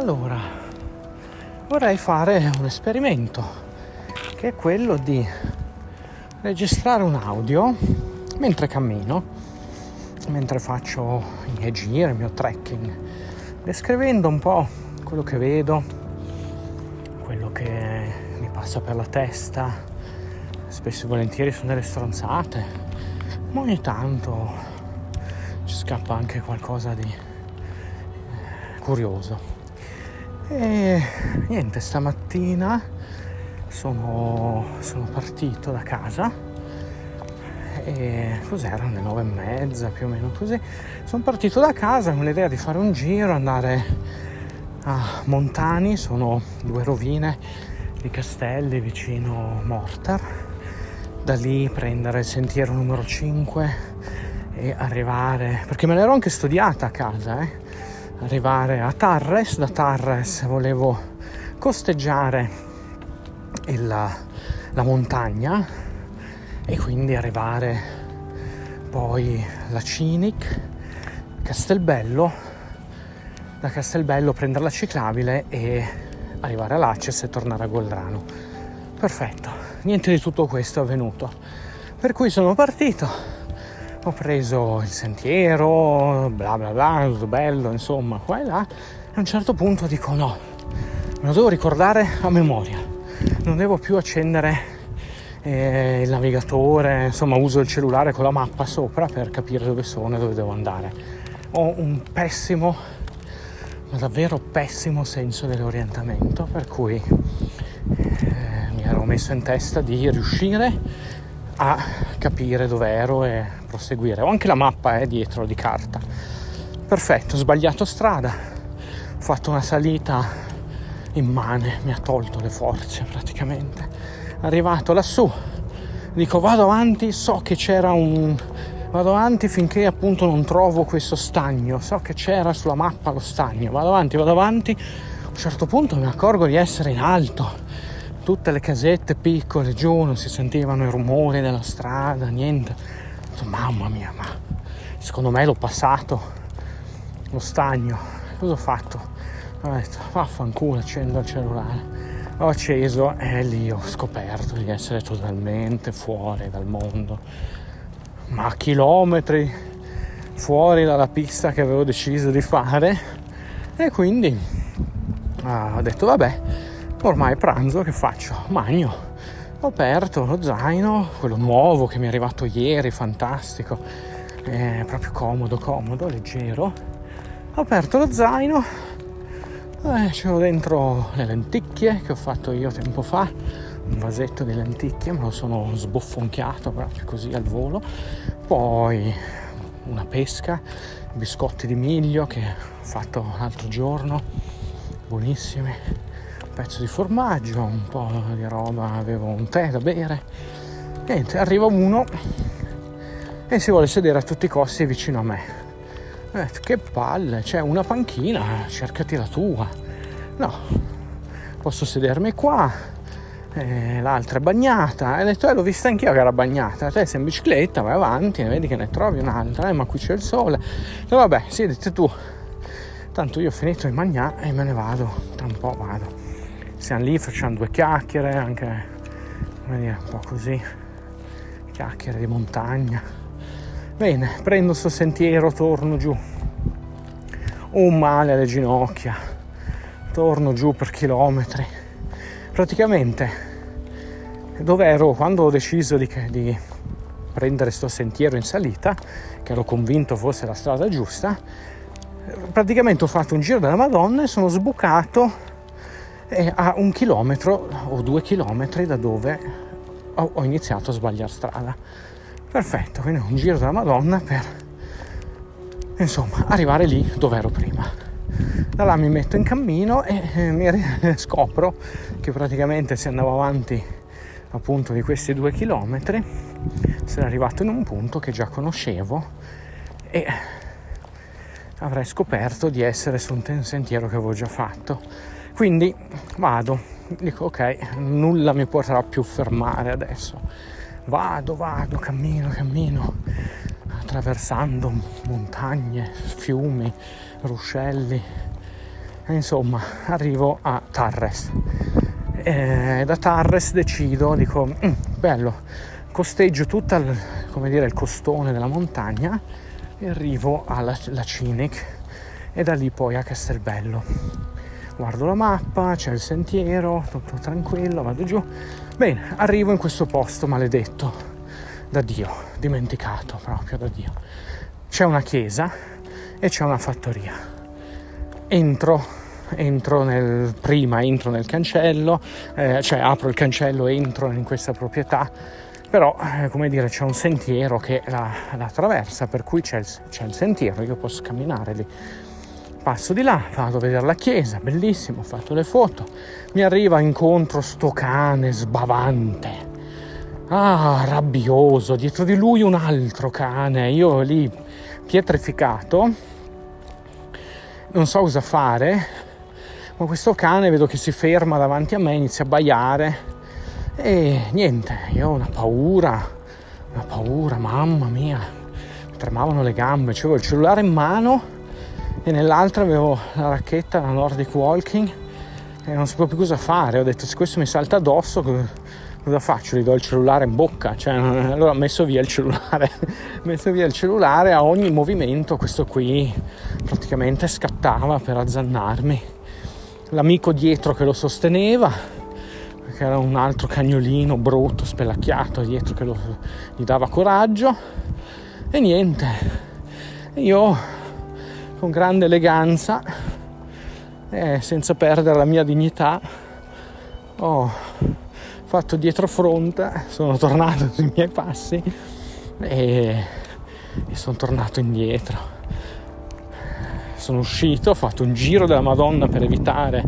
Allora, vorrei fare un esperimento che è quello di registrare un audio mentre cammino, mentre faccio i miei giri, il mio trekking, descrivendo un po' quello che vedo, quello che mi passa per la testa, spesso e volentieri sono delle stronzate, ma ogni tanto ci scappa anche qualcosa di eh, curioso. E niente, stamattina sono, sono partito da casa e cos'erano le nove e mezza più o meno così. Sono partito da casa con l'idea di fare un giro, andare a Montani, sono due rovine di castelli vicino Mortar. Da lì prendere il sentiero numero 5 e arrivare, perché me l'ero anche studiata a casa, eh? Arrivare a Tarres, da Tarres volevo costeggiare il, la montagna e quindi arrivare poi alla Cinic, Castelbello, da Castelbello prendere la ciclabile e arrivare all'Aces e tornare a Goldrano. Perfetto, niente di tutto questo è avvenuto. Per cui sono partito ho preso il sentiero, bla bla bla, tutto bello, insomma, qua e là. A un certo punto dico no, me lo devo ricordare a memoria. Non devo più accendere eh, il navigatore, insomma uso il cellulare con la mappa sopra per capire dove sono e dove devo andare. Ho un pessimo, ma davvero pessimo senso dell'orientamento, per cui eh, mi ero messo in testa di riuscire a capire dove ero e proseguire. Ho anche la mappa eh, dietro di carta. Perfetto, ho sbagliato strada, ho fatto una salita immane, mi ha tolto le forze praticamente. Arrivato lassù, dico vado avanti, so che c'era un... Vado avanti finché appunto non trovo questo stagno, so che c'era sulla mappa lo stagno, vado avanti, vado avanti, a un certo punto mi accorgo di essere in alto, tutte le casette piccole giù, non si sentivano i rumori della strada, niente. Mamma mia, ma secondo me l'ho passato lo stagno. Cosa ho fatto? Ho detto, vaffanculo, accendo il cellulare. Ho acceso e lì ho scoperto di essere totalmente fuori dal mondo. Ma chilometri fuori dalla pista che avevo deciso di fare. E quindi ah, ho detto, vabbè, ormai pranzo che faccio? Magno. Ho aperto lo zaino, quello nuovo che mi è arrivato ieri, fantastico, è proprio comodo, comodo, leggero. Ho aperto lo zaino, eh, c'ho dentro le lenticchie che ho fatto io tempo fa, un vasetto di lenticchie, me lo sono sboffonchiato proprio così al volo. Poi una pesca, biscotti di miglio che ho fatto l'altro giorno, buonissimi pezzo di formaggio, un po' di roba, avevo un tè da bere. Niente, arriva uno e si vuole sedere a tutti i costi vicino a me. Eh, che palle, c'è una panchina, cercati la tua. No, posso sedermi qua, eh, l'altra è bagnata. E ho detto, eh, l'ho vista anch'io che era bagnata. Te sei in bicicletta, vai avanti, vedi che ne trovi un'altra, eh, ma qui c'è il sole. E vabbè, siedete tu. Tanto io ho finito di mangiare e me ne vado, tra un po' vado siamo lì, facciamo due chiacchiere, anche come dire, un po' così, chiacchiere di montagna. Bene, prendo sto sentiero, torno giù. Ho un male alle ginocchia, torno giù per chilometri. Praticamente, dove ero quando ho deciso di, di prendere sto sentiero in salita, che ero convinto fosse la strada giusta, praticamente ho fatto un giro della Madonna e sono sbucato è a un chilometro o due chilometri da dove ho, ho iniziato a sbagliare strada. Perfetto, quindi un giro della Madonna per insomma arrivare lì dove ero prima. Da là mi metto in cammino e eh, mi scopro che praticamente se andavo avanti appunto di questi due chilometri sarei arrivato in un punto che già conoscevo e avrei scoperto di essere su un sentiero che avevo già fatto quindi vado, dico ok, nulla mi potrà più fermare adesso. Vado, vado, cammino, cammino, attraversando montagne, fiumi, ruscelli E insomma, arrivo a Tarres. E da Tarres decido, dico, mm, bello, costeggio tutto il, il costone della montagna e arrivo alla Cinic e da lì poi a Castelbello. Guardo la mappa, c'è il sentiero, tutto tranquillo, vado giù. Bene, arrivo in questo posto maledetto da Dio, dimenticato proprio da Dio. C'è una chiesa e c'è una fattoria. Entro, entro nel, prima entro nel cancello, eh, cioè apro il cancello, entro in questa proprietà, però eh, come dire c'è un sentiero che la, la attraversa, per cui c'è il, c'è il sentiero, io posso camminare lì passo di là, vado a vedere la chiesa, bellissimo, ho fatto le foto, mi arriva incontro sto cane sbavante, ah, rabbioso, dietro di lui un altro cane, io lì pietrificato, non so cosa fare, ma questo cane vedo che si ferma davanti a me, inizia a baiare. E niente, io ho una paura, una paura, mamma mia, mi tremavano le gambe, avevo il cellulare in mano e nell'altra avevo la racchetta, la Nordic Walking e non sapevo più cosa fare, ho detto se questo mi salta addosso cosa faccio? Gli do il cellulare in bocca, cioè, allora ho messo via il cellulare, messo via il cellulare a ogni movimento, questo qui praticamente scattava per azzannarmi. L'amico dietro che lo sosteneva, che era un altro cagnolino brutto, spelacchiato dietro che lo, gli dava coraggio e niente. Io con grande eleganza e senza perdere la mia dignità ho fatto dietro fronte, sono tornato sui miei passi e, e sono tornato indietro. Sono uscito, ho fatto un giro della Madonna per evitare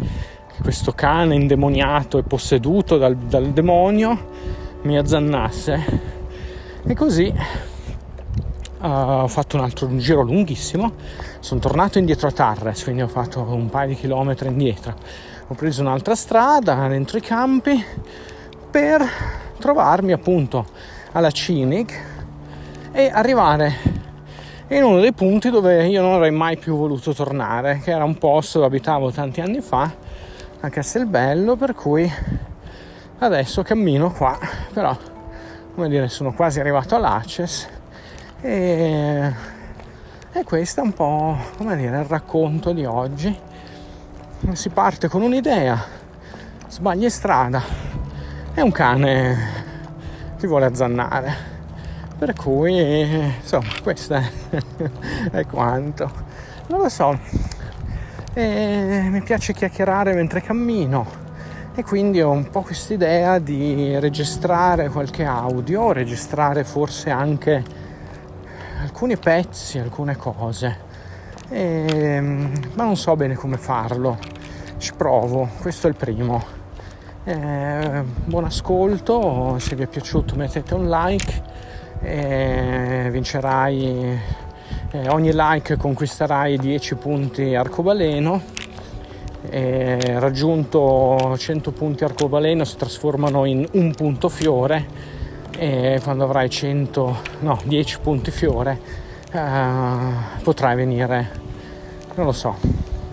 che questo cane indemoniato e posseduto dal, dal demonio mi azzannasse. E così uh, ho fatto un altro un giro lunghissimo, sono tornato indietro a Tarres, quindi ho fatto un paio di chilometri indietro. Ho preso un'altra strada dentro i campi per trovarmi appunto alla Cinic e arrivare in uno dei punti dove io non avrei mai più voluto tornare, che era un posto dove abitavo tanti anni fa a Castelbello, per cui adesso cammino qua, però come dire sono quasi arrivato all'Aces e, e questo è un po' come dire il racconto di oggi. Si parte con un'idea, sbagli strada e un cane ti vuole azzannare. Per cui, insomma, questo è, è quanto. Non lo so, e mi piace chiacchierare mentre cammino e quindi ho un po' quest'idea di registrare qualche audio, registrare forse anche alcuni pezzi, alcune cose, e, ehm, ma non so bene come farlo. Ci provo, questo è il primo. Eh, buon ascolto, se vi è piaciuto mettete un like, e vincerai, ogni like conquisterai 10 punti arcobaleno. E raggiunto 100 punti arcobaleno si trasformano in un punto fiore e quando avrai 100, no, 10 punti fiore eh, potrai venire, non lo so,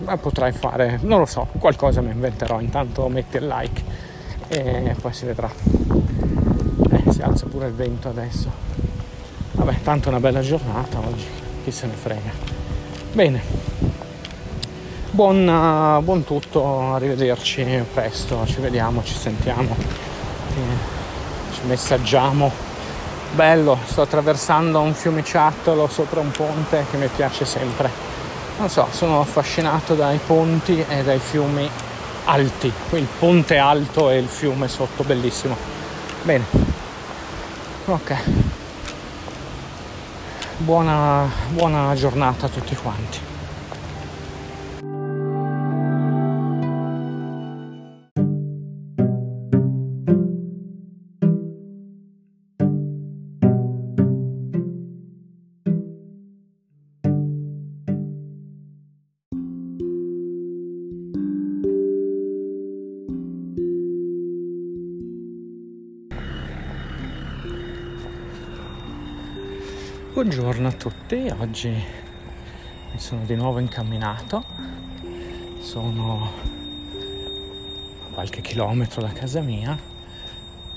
ma potrai fare, non lo so, qualcosa mi inventerò, intanto metti il like e poi si vedrà. Eh, si alza pure il vento adesso. Vabbè, tanto una bella giornata oggi, chi se ne frega. Bene, buon, uh, buon tutto, arrivederci presto, ci vediamo, ci sentiamo. Eh ci messaggiamo. Bello, sto attraversando un fiumiciattolo sopra un ponte che mi piace sempre. Non so, sono affascinato dai ponti e dai fiumi alti. Il ponte alto e il fiume sotto, bellissimo. Bene. Ok. Buona, buona giornata a tutti quanti. Buongiorno a tutti, oggi mi sono di nuovo incamminato, sono qualche chilometro da casa mia.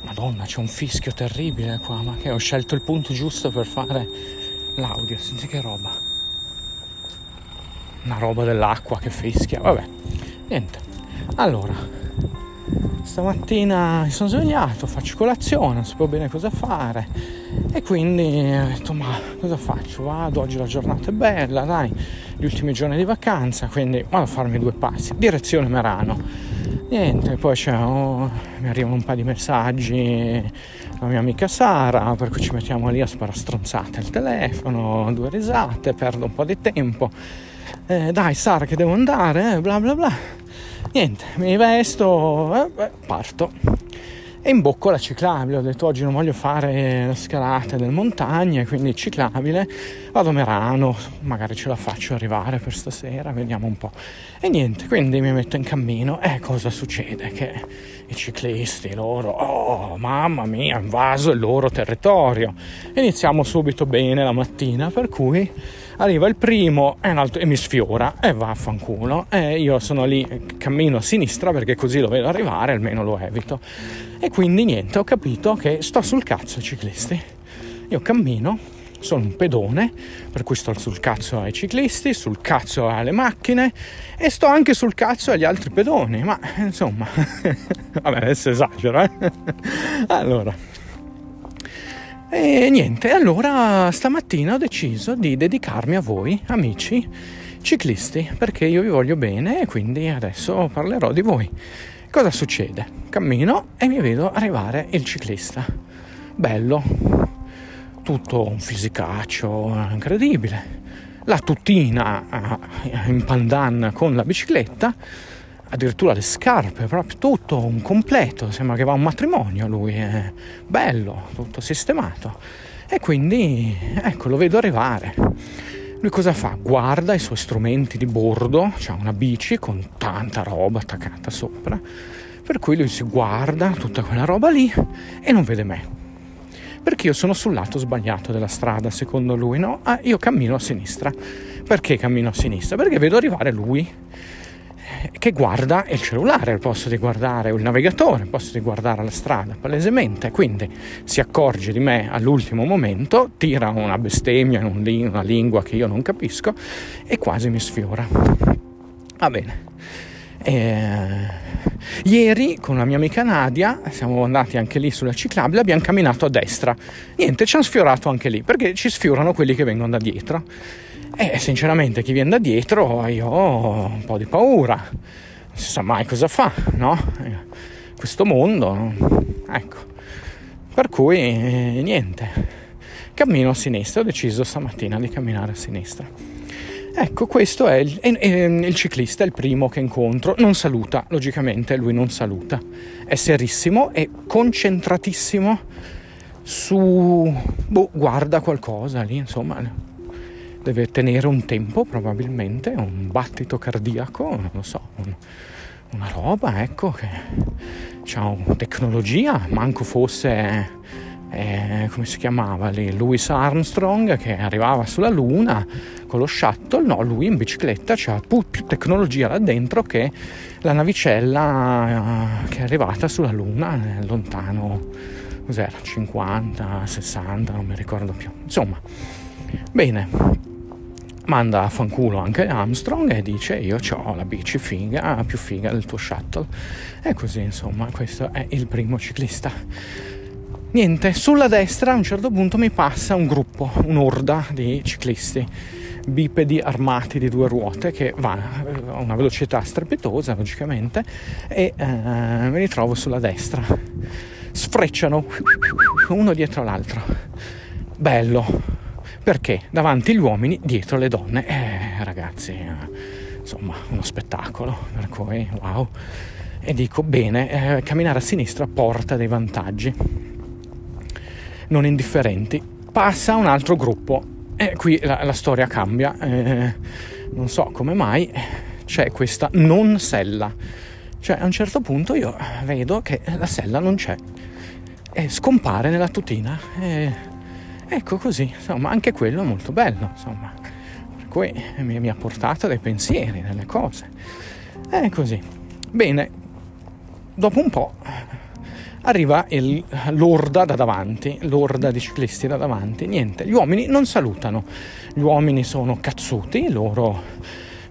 Madonna, c'è un fischio terribile qua, ma che ho scelto il punto giusto per fare l'audio, senti che roba. Una roba dell'acqua che fischia, vabbè, niente. Allora, stamattina mi sono svegliato, faccio colazione, non sapevo bene cosa fare e quindi ho detto ma cosa faccio? Vado, oggi la giornata è bella, dai, gli ultimi giorni di vacanza, quindi vado a farmi due passi, direzione Merano. Niente, poi oh, mi arrivano un paio di messaggi la mia amica Sara, per cui ci mettiamo lì a sparare stronzate al telefono, due risate, perdo un po' di tempo. Eh, dai Sara che devo andare, eh, bla bla bla niente, mi vesto, eh, parto e imbocco la ciclabile. Ho detto oggi non voglio fare la scalata del montagna, quindi ciclabile. Vado a Merano, magari ce la faccio arrivare per stasera, vediamo un po'. E niente, quindi mi metto in cammino e cosa succede? Che i ciclisti, loro, oh mamma mia, invaso il loro territorio. Iniziamo subito bene la mattina, per cui arriva il primo e, altro, e mi sfiora e va a fanculo e io sono lì cammino a sinistra perché così lo vedo arrivare almeno lo evito e quindi niente ho capito che sto sul cazzo ai ciclisti io cammino sono un pedone, per cui sto sul cazzo ai ciclisti, sul cazzo alle macchine e sto anche sul cazzo agli altri pedoni, ma insomma, vabbè adesso esagero, eh? allora, e niente, allora stamattina ho deciso di dedicarmi a voi, amici ciclisti, perché io vi voglio bene e quindi adesso parlerò di voi. Cosa succede? Cammino e mi vedo arrivare il ciclista. Bello, tutto un fisicaccio incredibile. La tutina eh, in pandan con la bicicletta addirittura le scarpe, proprio tutto un completo, sembra che va a un matrimonio lui, è bello, tutto sistemato. E quindi ecco, lo vedo arrivare. Lui cosa fa? Guarda i suoi strumenti di bordo, c'ha una bici con tanta roba attaccata sopra, per cui lui si guarda tutta quella roba lì e non vede me. Perché io sono sul lato sbagliato della strada, secondo lui, no? Ah, io cammino a sinistra. Perché cammino a sinistra? Perché vedo arrivare lui che guarda il cellulare al posto di guardare il navigatore, al posto di guardare la strada, palesemente. Quindi si accorge di me all'ultimo momento, tira una bestemmia in una lingua che io non capisco e quasi mi sfiora. Va bene. Eh, ieri con la mia amica Nadia siamo andati anche lì sulla ciclabile, abbiamo camminato a destra. Niente, ci hanno sfiorato anche lì perché ci sfiorano quelli che vengono da dietro. E sinceramente chi viene da dietro io ho un po' di paura, non si sa mai cosa fa, no? Questo mondo, ecco. Per cui niente, cammino a sinistra, ho deciso stamattina di camminare a sinistra. Ecco, questo è il, è, è il, ciclista, è il primo che incontro. Non saluta, logicamente lui non saluta. È serissimo e concentratissimo su... Boh, guarda qualcosa lì, insomma deve tenere un tempo probabilmente, un battito cardiaco, non lo so, un, una roba, ecco, che ha tecnologia, manco fosse... Eh, come si chiamava lì? Louis Armstrong che arrivava sulla Luna con lo shuttle, no, lui in bicicletta c'ha più, più tecnologia là dentro che la navicella eh, che è arrivata sulla Luna eh, lontano, cos'era, 50, 60, non mi ricordo più. Insomma, bene, manda a fanculo anche Armstrong e dice io ho la bici figa, più figa del tuo shuttle. E così insomma questo è il primo ciclista. Niente, sulla destra a un certo punto mi passa un gruppo, un'orda di ciclisti bipedi armati di due ruote che va a una velocità strepitosa logicamente e eh, me li trovo sulla destra. Sfrecciano uno dietro l'altro. Bello, perché davanti gli uomini, dietro le donne. Eh, ragazzi, eh, insomma, uno spettacolo, per cui wow. E dico, bene, eh, camminare a sinistra porta dei vantaggi non indifferenti. Passa un altro gruppo e qui la, la storia cambia. Eh, non so come mai c'è questa non sella. Cioè a un certo punto io vedo che la sella non c'è e scompare nella tutina. E Ecco così, insomma, anche quello è molto bello, insomma. Per cui mi, mi ha portato dei pensieri, delle cose. È così. Bene, dopo un po' arriva il, l'orda da davanti, l'orda di ciclisti da davanti. Niente, gli uomini non salutano. Gli uomini sono cazzuti, loro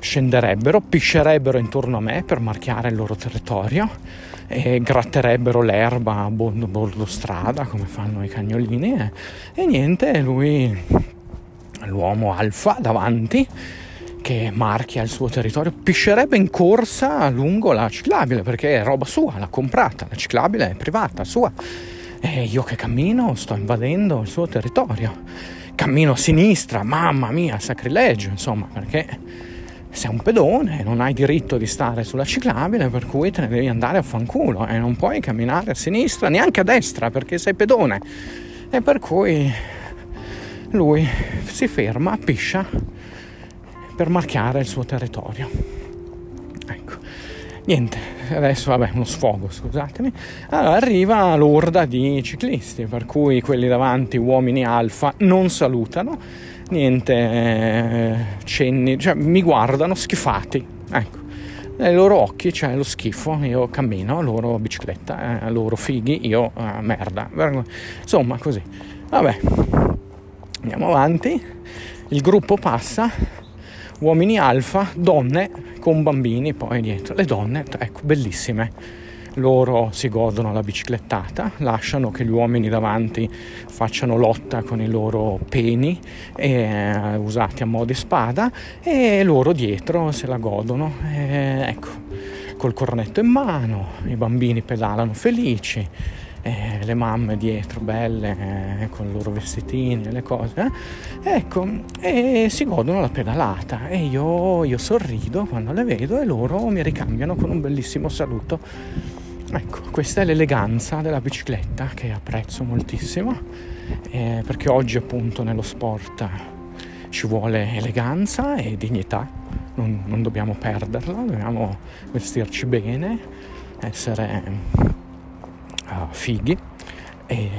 scenderebbero, piscerebbero intorno a me per marchiare il loro territorio e gratterebbero l'erba a bordo, bordo strada come fanno i cagnolini e, e niente, lui, l'uomo alfa davanti che marchia il suo territorio, piscerebbe in corsa lungo la ciclabile perché è roba sua, l'ha comprata, la ciclabile è privata, sua. E io che cammino sto invadendo il suo territorio. Cammino a sinistra, mamma mia, sacrilegio, insomma, perché sei un pedone, non hai diritto di stare sulla ciclabile, per cui te ne devi andare a fanculo e non puoi camminare a sinistra, neanche a destra, perché sei pedone. E per cui lui si ferma, piscia per marchiare il suo territorio. Ecco, niente, adesso vabbè, uno sfogo, scusatemi. Allora, arriva l'orda di ciclisti, per cui quelli davanti, uomini alfa, non salutano niente eh, cenni, cioè mi guardano schifati, ecco. Nei loro occhi c'è lo schifo, io cammino, loro bicicletta, eh, loro fighi, io eh, merda. Insomma, così. Vabbè, andiamo avanti. Il gruppo passa, uomini alfa, donne con bambini poi dietro. Le donne, ecco, bellissime loro si godono la biciclettata, lasciano che gli uomini davanti facciano lotta con i loro peni eh, usati a mo' di spada e loro dietro se la godono. Eh, ecco, col cornetto in mano, i bambini pedalano felici. Eh, le mamme dietro belle eh, con i loro vestitini e le cose eh? ecco e si godono la pedalata e io, io sorrido quando le vedo e loro mi ricambiano con un bellissimo saluto Ecco, questa è l'eleganza della bicicletta che apprezzo moltissimo eh, perché oggi appunto nello sport ci vuole eleganza e dignità, non, non dobbiamo perderla, dobbiamo vestirci bene, essere uh, fighi e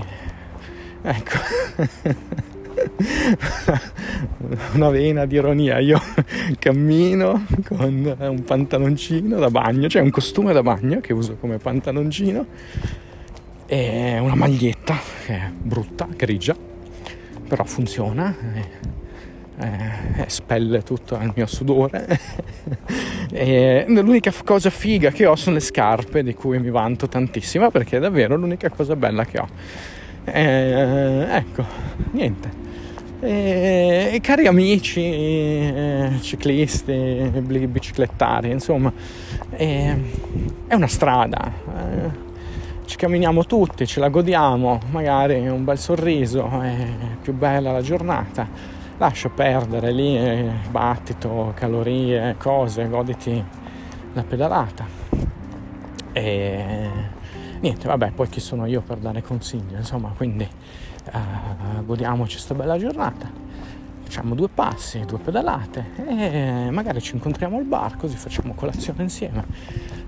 ecco una vena di ironia. Io cammino con un pantaloncino da bagno, cioè un costume da bagno che uso come pantaloncino e una maglietta che è brutta, grigia, però funziona. E, e spelle tutto il mio sudore. e l'unica cosa figa che ho sono le scarpe di cui mi vanto tantissimo perché è davvero l'unica cosa bella che ho. E, ecco, niente. E, cari amici ciclisti, biciclettari, insomma, è una strada. Eh, ci camminiamo tutti, ce la godiamo, magari un bel sorriso, è più bella la giornata. Lascia perdere lì eh, battito, calorie, cose, goditi la pedalata. E niente, vabbè, poi chi sono io per dare consigli, insomma, quindi uh, godiamoci questa bella giornata, facciamo due passi, due pedalate e magari ci incontriamo al bar così facciamo colazione insieme.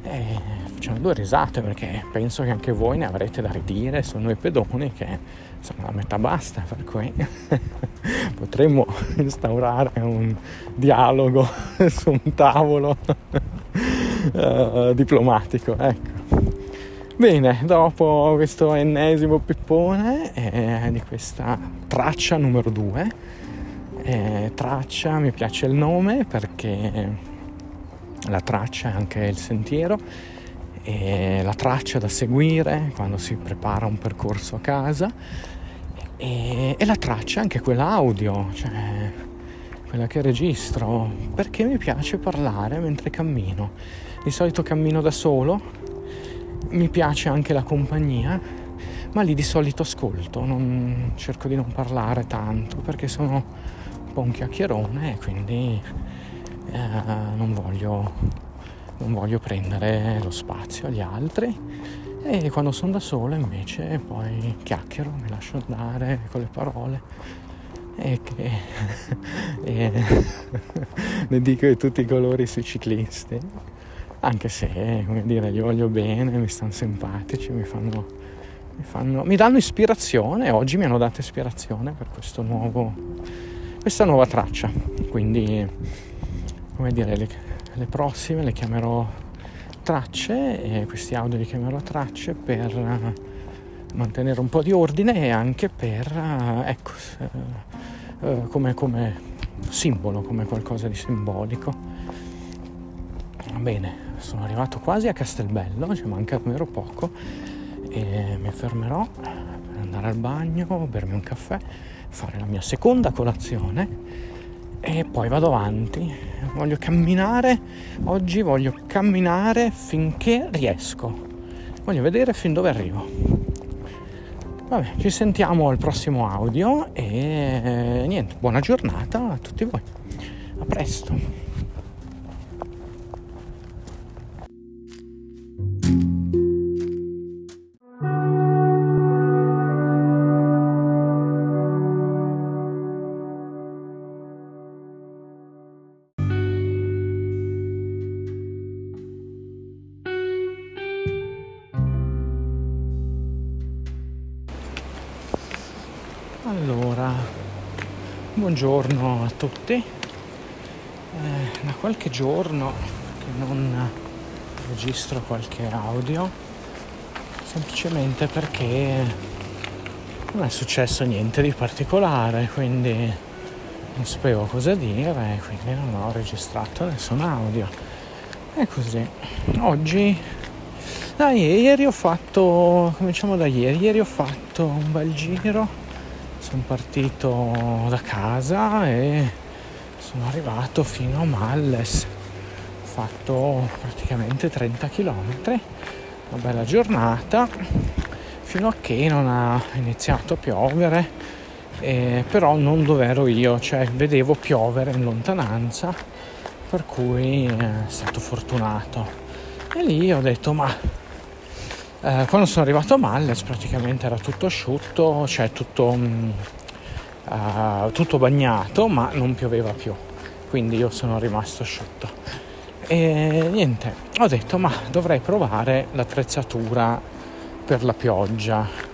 E facciamo due risate perché penso che anche voi ne avrete da ridire su noi pedoni che insomma la metà basta per cui potremmo instaurare un dialogo su un tavolo uh, diplomatico ecco Bene, dopo questo ennesimo pippone eh, di questa traccia numero 2, eh, traccia mi piace il nome perché la traccia è anche il sentiero, e la traccia da seguire quando si prepara un percorso a casa e, e la traccia anche quella audio, cioè quella che registro, perché mi piace parlare mentre cammino. Di solito cammino da solo mi piace anche la compagnia, ma lì di solito ascolto, non, cerco di non parlare tanto perché sono un po' un chiacchierone e quindi eh, non, voglio, non voglio prendere lo spazio agli altri. E quando sono da solo invece poi chiacchiero, mi lascio andare con le parole e che e ne dico di tutti i colori sui ciclisti anche se, come dire, li voglio bene, mi stanno simpatici, mi fanno, mi, fanno, mi danno ispirazione, oggi mi hanno dato ispirazione per questo nuovo, questa nuova traccia, quindi, come dire, le prossime le chiamerò tracce e questi audio li chiamerò tracce per mantenere un po' di ordine e anche per uh, ecco uh, come, come simbolo come qualcosa di simbolico. Bene sono arrivato quasi a Castelbello ci manca davvero poco e mi fermerò per andare al bagno bermi un caffè fare la mia seconda colazione e poi vado avanti. Voglio camminare, oggi voglio camminare finché riesco. Voglio vedere fin dove arrivo. Vabbè, ci sentiamo al prossimo audio e niente, buona giornata a tutti voi. A presto. Tutti. Eh, da qualche giorno che non registro qualche audio, semplicemente perché non è successo niente di particolare, quindi non sapevo cosa dire, quindi non ho registrato nessun audio. E così. Oggi, da ieri ho fatto, cominciamo da ieri, ieri ho fatto un bel giro sono partito da casa e sono arrivato fino a Malles. Ho fatto praticamente 30 km una bella giornata fino a che non ha iniziato a piovere eh, però non dove ero io cioè vedevo piovere in lontananza per cui eh, è stato fortunato. E lì ho detto ma eh, quando sono arrivato a Malles praticamente era tutto asciutto, cioè tutto, um, uh, tutto bagnato, ma non pioveva più, quindi io sono rimasto asciutto. E niente, ho detto ma dovrei provare l'attrezzatura per la pioggia.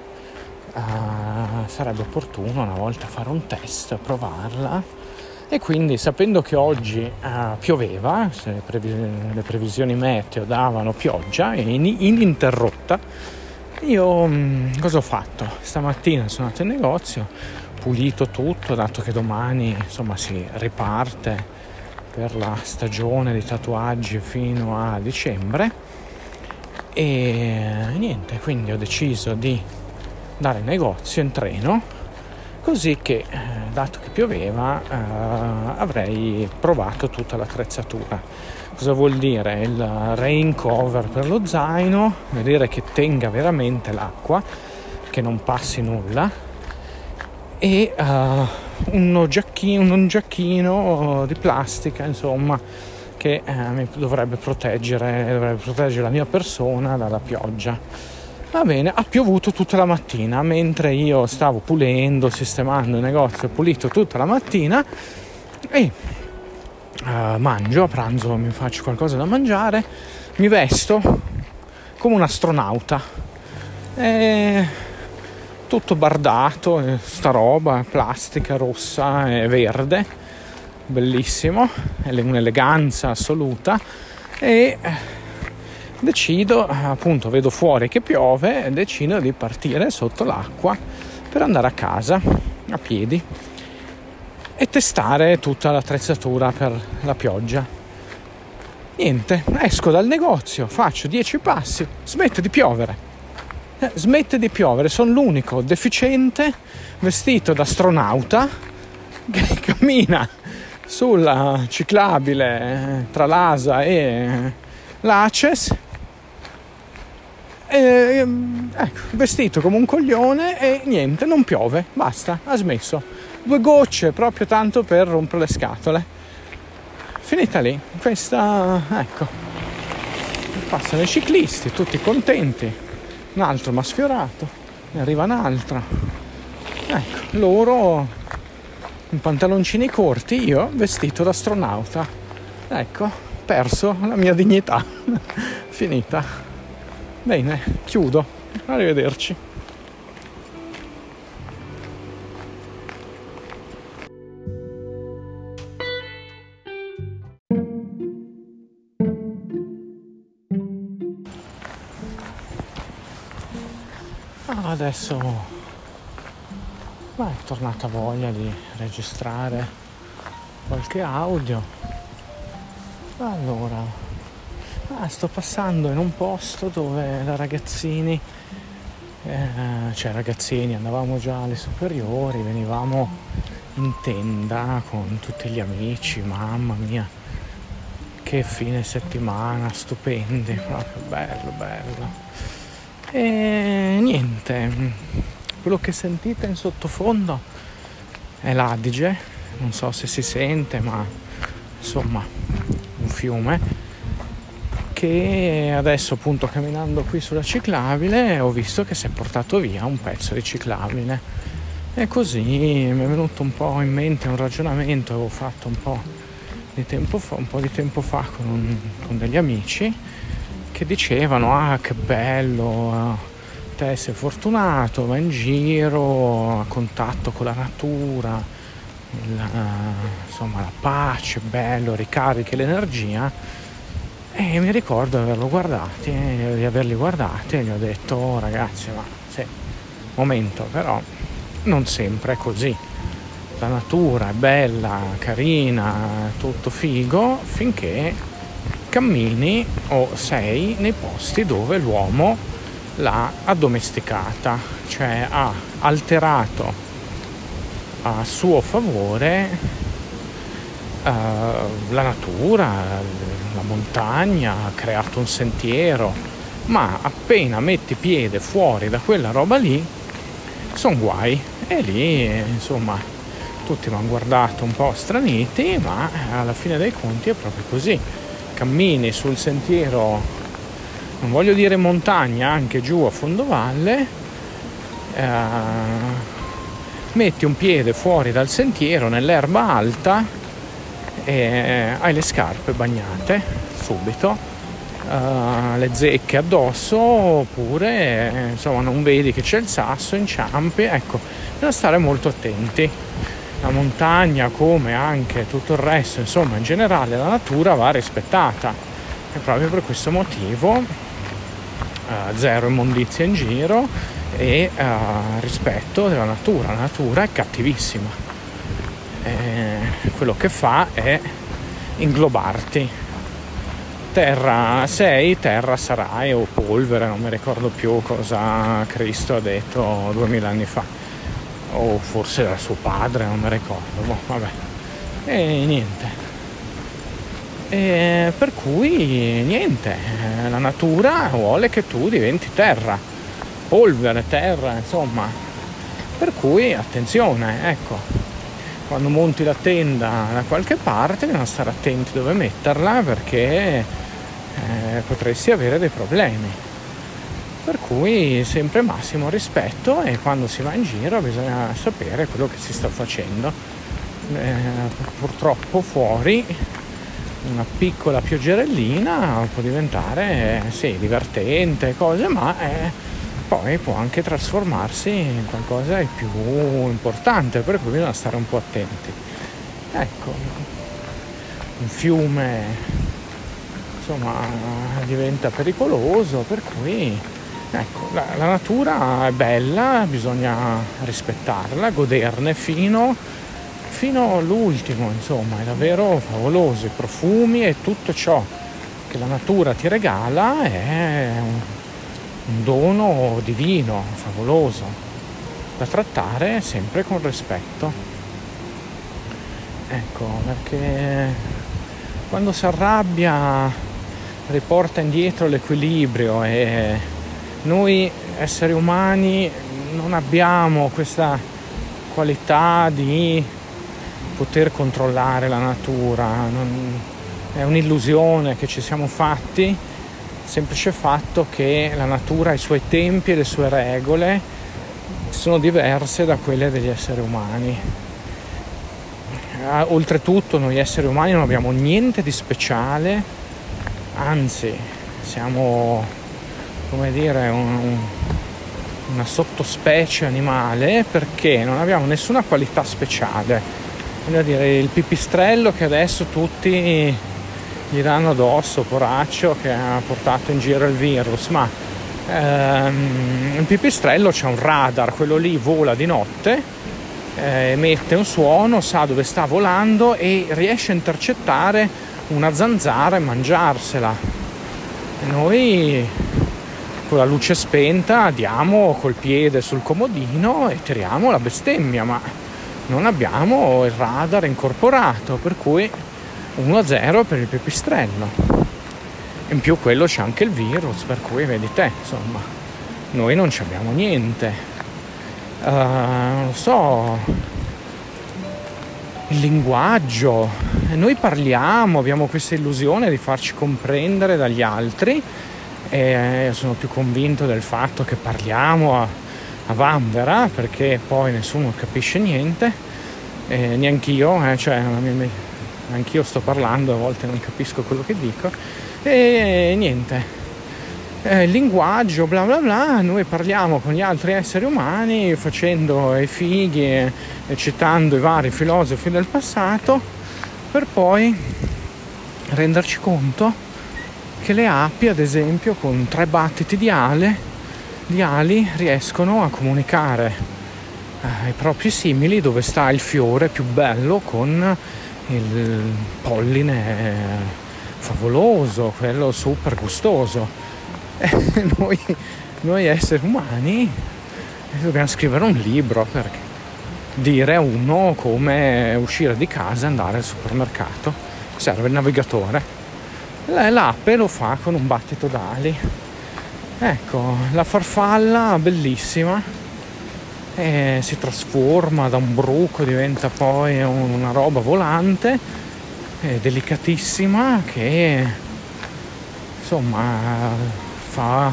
Uh, sarebbe opportuno una volta fare un test, provarla e quindi sapendo che oggi uh, pioveva, le, previs- le, previsioni meteo davano pioggia in- ininterrotta, io mh, mm, cosa ho fatto? Stamattina sono andato in negozio, pulito tutto, dato che domani insomma si riparte per la stagione di tatuaggi fino a dicembre e niente, quindi ho deciso di andare in negozio in treno così che eh, dato che pioveva eh, avrei provato tutta l'attrezzatura. Cosa vuol dire? Il rain cover per lo zaino vedere che tenga veramente l'acqua che non passi nulla e uh, uno, giacchino, un giacchino di plastica insomma che eh, mi dovrebbe proteggere, dovrebbe proteggere la mia persona dalla pioggia Va bene, ha piovuto tutta la mattina mentre io stavo pulendo, sistemando il negozio, ho pulito tutta la mattina e uh, mangio a pranzo, mi faccio qualcosa da mangiare, mi vesto come un astronauta. E tutto bardato, sta roba, plastica rossa e verde, bellissimo, un'eleganza assoluta e decido, appunto vedo fuori che piove e decido di partire sotto l'acqua per andare a casa a piedi e testare tutta l'attrezzatura per la pioggia. Niente, esco dal negozio, faccio 10 passi, smette di piovere. Eh, smette di piovere, sono l'unico deficiente vestito da astronauta che cammina sulla ciclabile tra l'ASA e l'ACES e, ehm, ecco, vestito come un coglione e niente, non piove, basta, ha smesso. Due gocce proprio tanto per rompere le scatole. Finita lì, questa, ecco, passano i ciclisti, tutti contenti. Un altro mi ha sfiorato, ne arriva un altro. Ecco, loro in pantaloncini corti, io vestito da astronauta. Ecco, perso la mia dignità. Finita. Bene, chiudo. Arrivederci. Ah, adesso beh, è tornata voglia di registrare qualche audio allora ah, sto passando in un posto dove da ragazzini, eh, cioè ragazzini, andavamo già alle superiori, venivamo in tenda con tutti gli amici, mamma mia, che fine settimana, stupendi, proprio bello, bello. E niente, quello che sentite in sottofondo è l'Adige, non so se si sente, ma insomma un fiume che adesso appunto camminando qui sulla ciclabile ho visto che si è portato via un pezzo di ciclabile. E così mi è venuto un po' in mente un ragionamento che avevo fatto un po' di tempo fa, un di tempo fa con, con degli amici che dicevano ah che bello, te sei fortunato, vai in giro a contatto con la natura, il, insomma la pace, bello, ricarichi l'energia e mi ricordo di averlo guardati, di averli guardati e gli ho detto oh, ragazzi ma sì, momento però non sempre è così. La natura è bella, carina, tutto figo finché cammini o sei nei posti dove l'uomo l'ha addomesticata, cioè ha alterato a suo favore la natura, la montagna, ha creato un sentiero, ma appena metti piede fuori da quella roba lì, sono guai. E lì, insomma, tutti mi hanno guardato un po' straniti, ma alla fine dei conti è proprio così cammini sul sentiero, non voglio dire montagna, anche giù a fondovalle, eh, metti un piede fuori dal sentiero nell'erba alta e hai le scarpe bagnate subito, eh, le zecche addosso oppure eh, insomma non vedi che c'è il sasso, inciampi, ecco, bisogna stare molto attenti. La montagna come anche tutto il resto, insomma in generale la natura va rispettata. E proprio per questo motivo uh, zero immondizia in giro e uh, rispetto della natura. La natura è cattivissima, e quello che fa è inglobarti. Terra sei, terra sarai o polvere, non mi ricordo più cosa Cristo ha detto duemila anni fa o forse era suo padre, non mi ricordo, boh, vabbè. E niente. E per cui niente, la natura vuole che tu diventi terra, polvere, terra, insomma. Per cui attenzione, ecco, quando monti la tenda da qualche parte bisogna stare attenti dove metterla perché eh, potresti avere dei problemi. Per cui sempre massimo rispetto e quando si va in giro bisogna sapere quello che si sta facendo. Eh, purtroppo fuori una piccola pioggerellina può diventare sì, divertente, cose, ma eh, poi può anche trasformarsi in qualcosa di più importante, per cui bisogna stare un po' attenti. Ecco, un fiume insomma diventa pericoloso, per cui Ecco, la, la, natura è bella, bisogna rispettarla, goderne fino, fino all'ultimo, insomma, è davvero favoloso. I profumi e tutto ciò che la natura ti regala è un, un dono divino, favoloso, da trattare sempre con rispetto. Ecco, perché quando si arrabbia riporta indietro l'equilibrio e noi esseri umani non abbiamo questa qualità di poter controllare la natura, non, è un'illusione che ci siamo fatti, semplice fatto che la natura ha i suoi tempi e le sue regole sono diverse da quelle degli esseri umani. Ah, oltretutto noi esseri umani non abbiamo niente di speciale, anzi siamo come dire, un, una sottospecie animale perché non abbiamo nessuna qualità speciale. Voglio dire, il pipistrello che adesso tutti gli danno addosso, poraccio, che ha portato in giro il virus, ma ehm, il pipistrello c'è un radar, quello lì vola di notte, eh, emette un suono, sa dove sta volando e riesce a intercettare una zanzara e mangiarsela. E noi con la luce spenta diamo col piede sul comodino e tiriamo la bestemmia, ma non abbiamo il radar incorporato, per cui 1-0 per il pipistrello. In più quello c'è anche il virus, per cui vedi te, insomma, noi non abbiamo niente. Uh, non so, il linguaggio. Noi parliamo, abbiamo questa illusione di farci comprendere dagli altri e sono più convinto del fatto che parliamo a, a vanvera perché poi nessuno capisce niente, e neanch'io, eh, cioè anch'io sto parlando, a volte non capisco quello che dico e niente. Eh, linguaggio, bla bla bla, noi parliamo con gli altri esseri umani facendo i fighi e, e citando i vari filosofi del passato per poi renderci conto che le api, ad esempio, con tre battiti di, ale, di ali riescono a comunicare eh, ai propri simili dove sta il fiore più bello con il polline favoloso, quello super gustoso. E noi, noi esseri umani dobbiamo scrivere un libro per dire a uno come uscire di casa e andare al supermercato. Serve il navigatore. L'ape lo fa con un battito d'ali. Ecco, la farfalla bellissima e si trasforma da un bruco, diventa poi una roba volante è delicatissima che insomma fa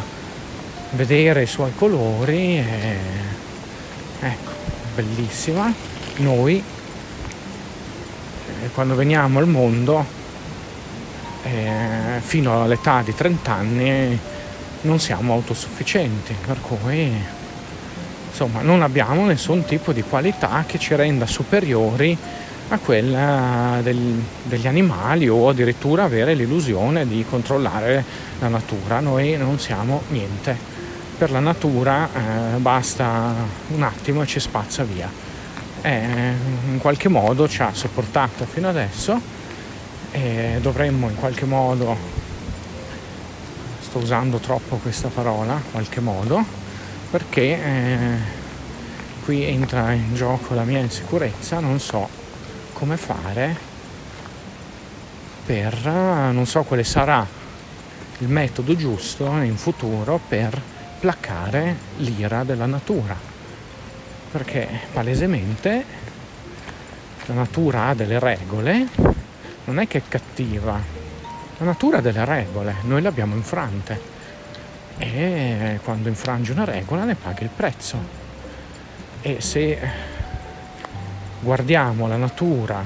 vedere i suoi colori e, ecco bellissima. Noi eh, quando veniamo al mondo eh, fino all'età di 30 anni non siamo autosufficienti per cui insomma non abbiamo nessun tipo di qualità che ci renda superiori a quella del, degli animali o addirittura avere l'illusione di controllare la natura. Noi non siamo niente. Per la natura eh, basta un attimo e ci spazza via. Eh, in qualche modo ci ha sopportato fino adesso e dovremmo in qualche modo, sto usando troppo questa parola, qualche modo, perché eh, qui entra in gioco la mia insicurezza, non so come fare per, non so quale sarà il metodo giusto in futuro per placare l'ira della natura. Perché palesemente la natura ha delle regole, non è che è cattiva, la natura ha delle regole, noi le abbiamo infrante e quando infrangi una regola ne paghi il prezzo. E se guardiamo la natura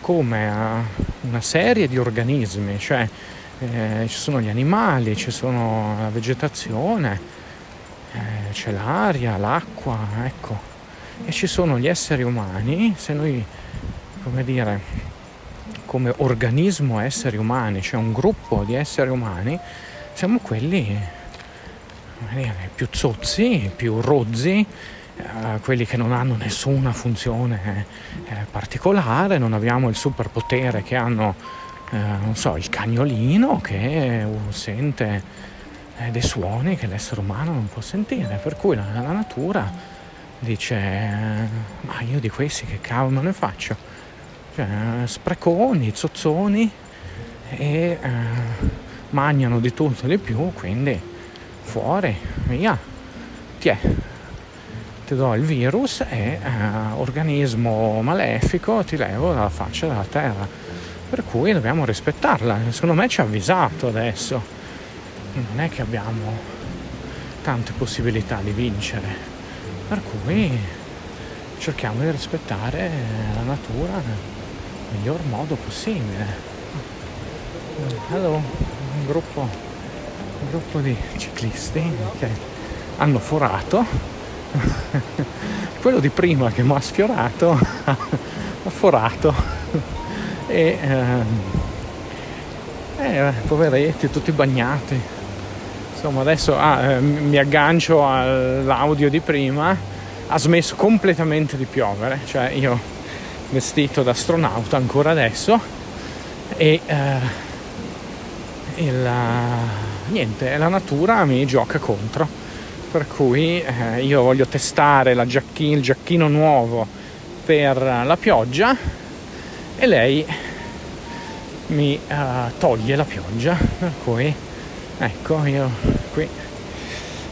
come a una serie di organismi, cioè eh, ci sono gli animali, ci sono la vegetazione, eh, c'è l'aria, l'acqua, ecco, e ci sono gli esseri umani, se noi, come dire, come organismo esseri umani, cioè un gruppo di esseri umani, siamo quelli dire, più zozzi, più rozzi, eh, quelli che non hanno nessuna funzione eh, particolare, non abbiamo il superpotere che hanno, eh, non so, il cagnolino che sente eh, dei suoni che l'essere umano non può sentire, per cui la, la natura dice, ma io di questi che cavolo ne faccio? Cioè, spreconi, zozzoni e eh, mangiano di tutto e di più, quindi fuori, via, ti è ti do il virus e eh, organismo malefico ti levo dalla faccia della terra. Per cui dobbiamo rispettarla. Secondo me ci ha avvisato adesso. Non è che abbiamo tante possibilità di vincere. Per cui cerchiamo di rispettare la natura nel miglior modo possibile. Allora, gruppo, un gruppo di ciclisti che hanno forato. Quello di prima che mi ha sfiorato ha forato. E ehm, eh, poveretti tutti bagnati. Insomma adesso ah, eh, mi aggancio all'audio di prima. Ha smesso completamente di piovere cioè io vestito da astronauta ancora adesso. E eh, il, uh, niente la natura mi gioca contro. Per cui eh, io voglio testare giacchino, il giacchino nuovo per la pioggia e lei mi uh, toglie la pioggia. Per cui ecco io qui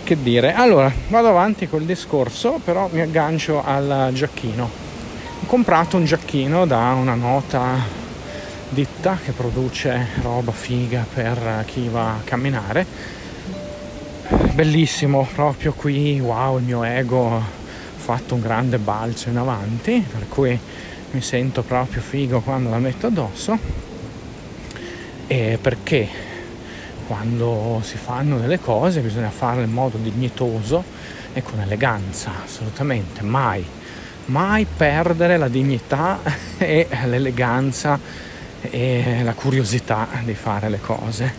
che dire. Allora vado avanti col discorso però mi aggancio al giacchino. Ho comprato un giacchino da una nota ditta che produce roba figa per chi va a camminare. Bellissimo proprio qui wow il mio ego ha fatto un grande balzo in avanti per cui mi sento proprio figo quando la metto addosso. E perché? Quando si fanno delle cose bisogna farle in modo dignitoso e con eleganza, assolutamente, mai, mai perdere la dignità e l'eleganza e la curiosità di fare le cose.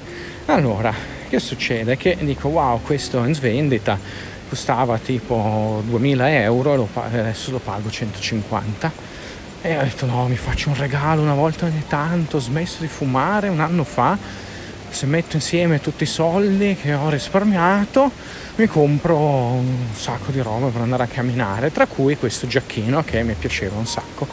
Allora, che succede? Che dico wow, questo è in svendita, costava tipo 2000 euro, adesso lo pago 150 e ho detto no, mi faccio un regalo una volta ogni tanto, ho smesso di fumare un anno fa, se metto insieme tutti i soldi che ho risparmiato, mi compro un sacco di roba per andare a camminare, tra cui questo giacchino che mi piaceva un sacco.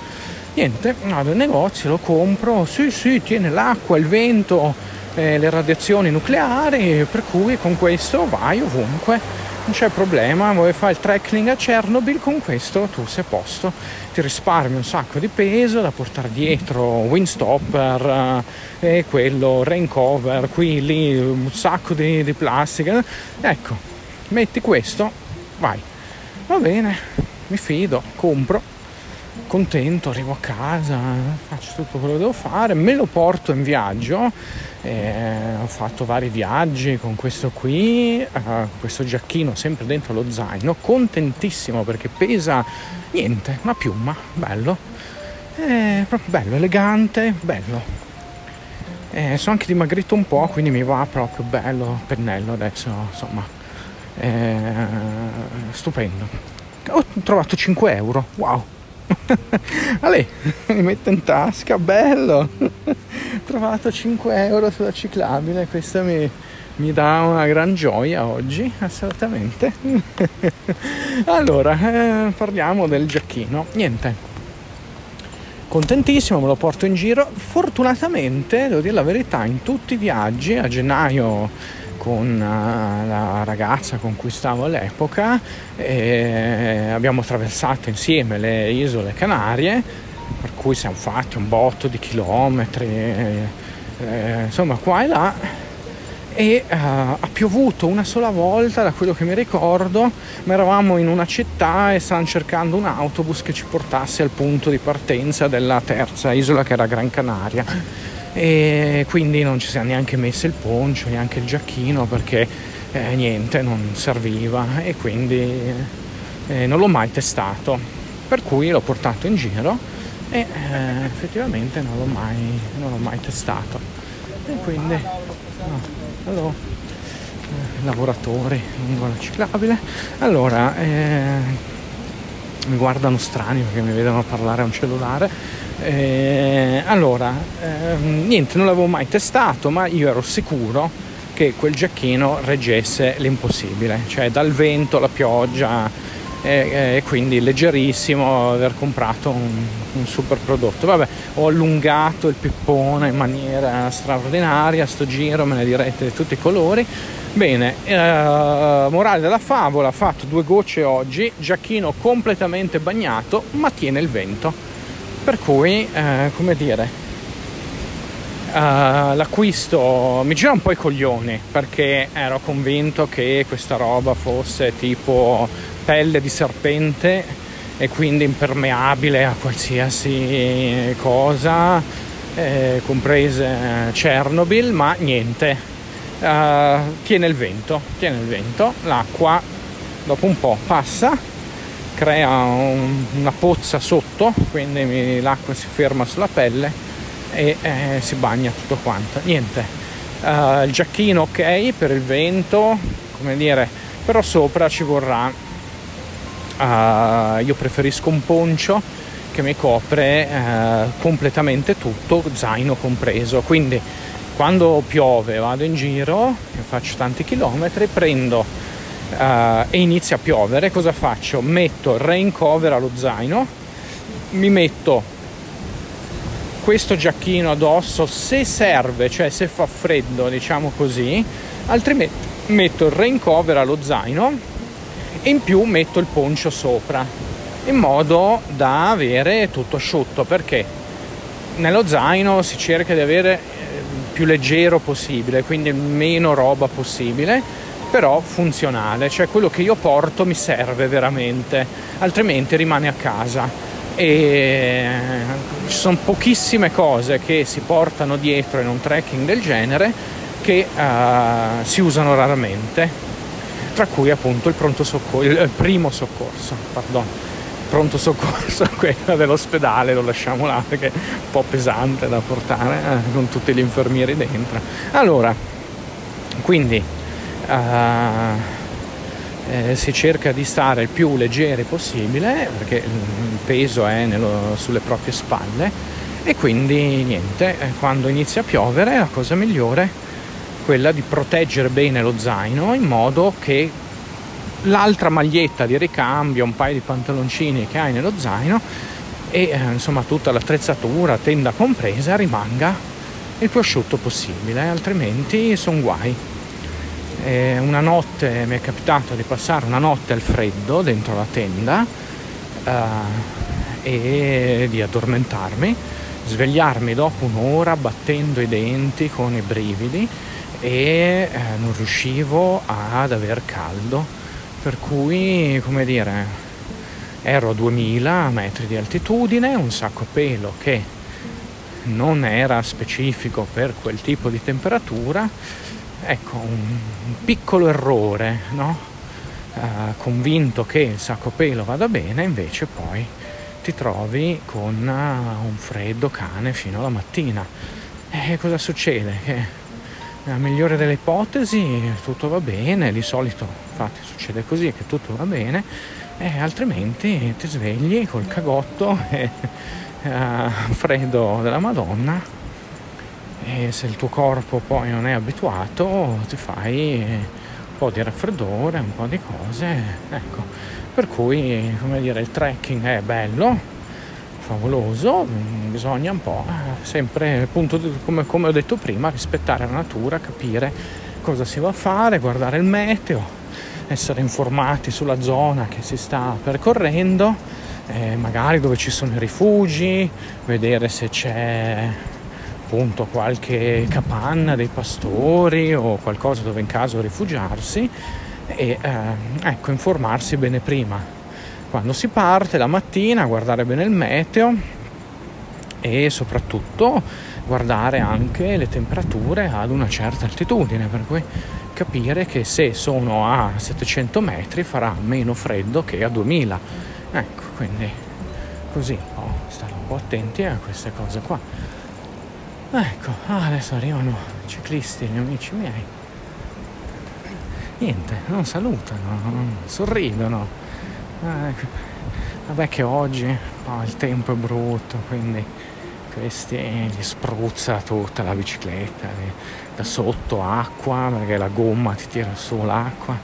Niente, vado al negozio, lo compro, sì sì, tiene l'acqua, il vento, eh, le radiazioni nucleari, per cui con questo vai ovunque non c'è problema, vuoi fare il trekking a Chernobyl, con questo tu sei a posto, ti risparmi un sacco di peso da portare dietro, windstopper eh, quello, rain cover, qui, lì, un sacco di, di plastica, ecco, metti questo, vai, va bene, mi fido, compro, contento, arrivo a casa, faccio tutto quello che devo fare, me lo porto in viaggio eh, ho fatto vari viaggi con questo qui, eh, questo giacchino sempre dentro lo zaino, contentissimo perché pesa niente, una piuma, bello, eh, proprio bello, elegante, bello. Eh, sono anche dimagrito un po', quindi mi va proprio bello, pennello adesso, insomma, eh, stupendo. Ho trovato 5 euro, wow! Ale, mi metto in tasca, bello! Trovato 5 euro sulla ciclabile, questa mi, mi dà una gran gioia oggi, assolutamente. allora, eh, parliamo del giacchino. Niente, contentissimo, me lo porto in giro. Fortunatamente, devo dire la verità, in tutti i viaggi a gennaio con eh, la ragazza con cui stavo all'epoca abbiamo attraversato insieme le isole Canarie per cui siamo fatti un botto di chilometri eh, insomma qua e là e uh, ha piovuto una sola volta da quello che mi ricordo ma eravamo in una città e stavano cercando un autobus che ci portasse al punto di partenza della terza isola che era Gran Canaria e quindi non ci siamo neanche messi il poncio, neanche il giacchino perché eh, niente, non serviva e quindi eh, non l'ho mai testato. Per cui l'ho portato in giro e eh, effettivamente non l'ho, mai, non l'ho mai testato. E quindi, no, allora, eh, lavoratori lungo la ciclabile. Allora, eh, mi guardano strani perché mi vedono parlare a un cellulare eh, allora, ehm, niente, non l'avevo mai testato, ma io ero sicuro che quel giacchino reggesse l'impossibile, cioè dal vento, la pioggia e, e quindi leggerissimo aver comprato un, un, super prodotto. Vabbè, ho allungato il pippone in maniera straordinaria, sto giro me ne direte di tutti i colori. Bene, eh, morale della favola, ha fatto due gocce oggi, giacchino completamente bagnato, ma tiene il vento per cui, eh, come dire, uh, l'acquisto mi gira un po' i coglioni perché ero convinto che questa roba fosse tipo pelle di serpente e quindi impermeabile a qualsiasi cosa, eh, comprese Chernobyl, ma niente, uh, tiene il vento, tiene il vento, l'acqua dopo un po' passa crea un, una pozza sotto, quindi mi, l'acqua si ferma sulla pelle e eh, si bagna tutto quanto. Niente, Uh, il giacchino ok per il vento, come dire, però sopra ci vorrà, uh, io preferisco un poncio che mi copre uh, completamente tutto, zaino compreso, quindi quando piove vado in giro, faccio tanti chilometri, prendo uh, e inizia a piovere, cosa faccio? Metto rain cover allo zaino, mi metto questo giacchino addosso se serve, cioè se fa freddo, diciamo così, altrimenti metto il rain cover allo zaino e in più metto il poncio sopra in modo da avere tutto asciutto perché nello zaino si cerca di avere più leggero possibile, quindi meno roba possibile, però funzionale, cioè quello che io porto mi serve veramente, altrimenti rimane a casa. E ci sono pochissime cose che si portano dietro in un trekking del genere che uh, si usano raramente, tra cui appunto il, soccorso, il primo soccorso, pardon pronto soccorso, quella dell'ospedale lo lasciamo là perché è un po' pesante da portare eh, con tutti gli infermieri dentro. Allora, quindi eh, si cerca di stare il più leggeri possibile perché il peso è nello, sulle proprie spalle e quindi niente, eh, quando inizia a piovere la cosa migliore è quella di proteggere bene lo zaino in modo che l'altra maglietta di ricambio, un paio di pantaloncini che hai nello zaino e eh, insomma tutta l'attrezzatura, tenda compresa, rimanga il più asciutto possibile, altrimenti sono guai. E una notte mi è capitato di passare una notte al freddo dentro la tenda eh, e di addormentarmi, svegliarmi dopo un'ora battendo i denti con i brividi e eh, non riuscivo ad aver caldo. Per cui, come dire, ero a 2000 metri di altitudine, un sacco pelo che non era specifico per quel tipo di temperatura, ecco, un, piccolo errore, no? Uh, convinto che il sacco pelo vada bene, invece poi ti trovi con uh, un freddo cane fino alla mattina. E cosa succede? Che nella migliore delle ipotesi tutto va bene, di solito infatti succede così che tutto va bene, e altrimenti ti svegli col cagotto e uh, freddo della Madonna e se il tuo corpo poi non è abituato ti fai un po' di raffreddore, un po' di cose, ecco. Per cui, come dire, il trekking è bello, favoloso, bisogna un po' eh, sempre, appunto, come, come ho detto prima, rispettare la natura, capire cosa si va a fare, guardare il meteo, essere informati sulla zona che si sta percorrendo, eh, magari dove ci sono i rifugi, vedere se c'è appunto qualche capanna dei pastori o qualcosa dove in caso rifugiarsi e eh, ecco informarsi bene prima quando si parte la mattina, guardare bene il meteo e soprattutto guardare anche le temperature ad una certa altitudine, per cui capire che se sono a 700 metri farà meno freddo che a 2000. Ecco, quindi così oh, stare un po' attenti a queste cose qua. Ecco, ah, adesso arrivano i ciclisti, gli amici miei. Niente, non salutano, non sorridono eh, vabbè che oggi oh, il tempo è brutto, quindi questi gli spruzza tutta la bicicletta, da sotto acqua, perché la gomma ti tira su l'acqua,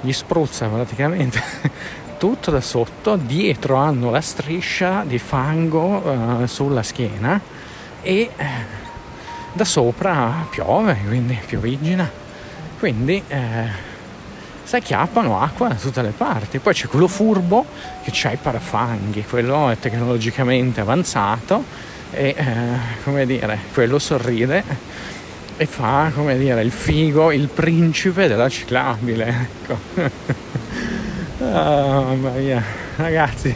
gli spruzza praticamente tutto da sotto, dietro hanno la striscia di fango eh, sulla schiena e eh, da sopra piove, quindi piovigina, quindi eh, si acchiappano acqua da tutte le parti. Poi c'è quello furbo che c'ha i parafanghi, quello è tecnologicamente avanzato e eh, come dire, quello sorride e fa come dire il figo, il principe della ciclabile. Ecco. oh, mamma mia, ragazzi,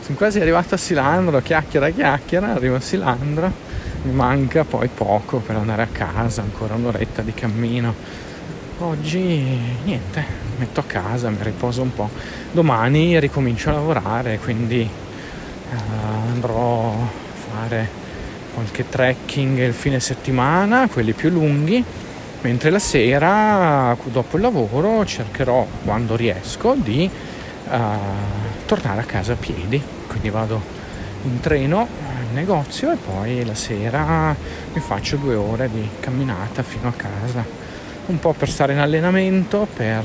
sono quasi arrivato a Silandro, chiacchiera chiacchiera, arrivo a Silandro, mi manca poi poco per andare a casa, ancora un'oretta di cammino Oggi niente, metto a casa, mi riposo un po'. Domani ricomincio a lavorare, quindi uh, andrò a fare qualche trekking il fine settimana, quelli più lunghi, mentre la sera, dopo il lavoro, cercherò quando riesco di uh, tornare a casa a piedi. Quindi vado in treno in negozio e poi la sera mi faccio due ore di camminata fino a casa, un po' per stare in allenamento, per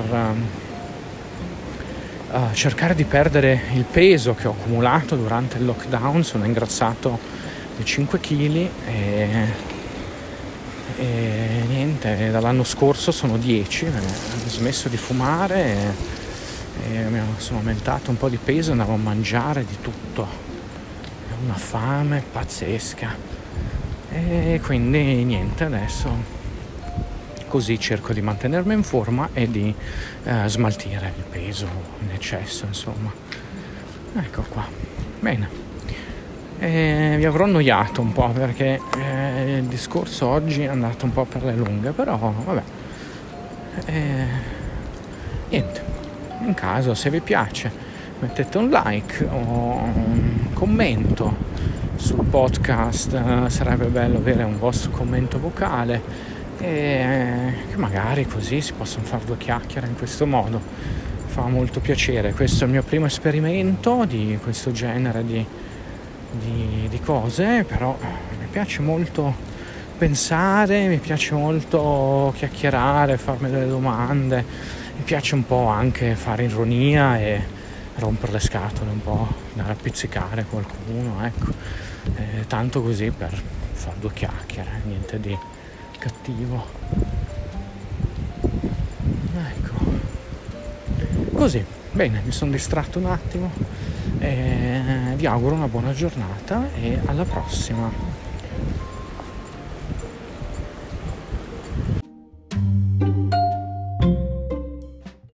uh, cercare di perdere il peso che ho accumulato durante il lockdown. Sono ingrassato di 5 kg e e niente, dall'anno scorso sono 10, ho smesso di fumare e, e sono aumentato un po' di peso, andavo a mangiare di tutto, una fame pazzesca e quindi niente, adesso così cerco di mantenermi in forma e di eh, smaltire il peso in eccesso, insomma. Ecco qua, bene. E vi avrò annoiato un po' perché eh, il discorso oggi è andato un po' per le lunghe, però vabbè. E, niente, in caso se vi piace mettete un like o un commento sul podcast, sarebbe bello avere un vostro commento vocale e che magari così si possono fare due chiacchiere in questo modo. Fa molto piacere, questo è il mio primo esperimento di questo genere di di, di cose, però mi piace molto pensare, mi piace molto chiacchierare, farmi delle domande, mi piace un po' anche fare ironia e rompere le scatole, un po' andare a pizzicare qualcuno, ecco, eh, tanto così per fare due chiacchiere, niente di cattivo. Ecco, così, bene, mi sono distratto un attimo. E vi auguro una buona giornata e alla prossima.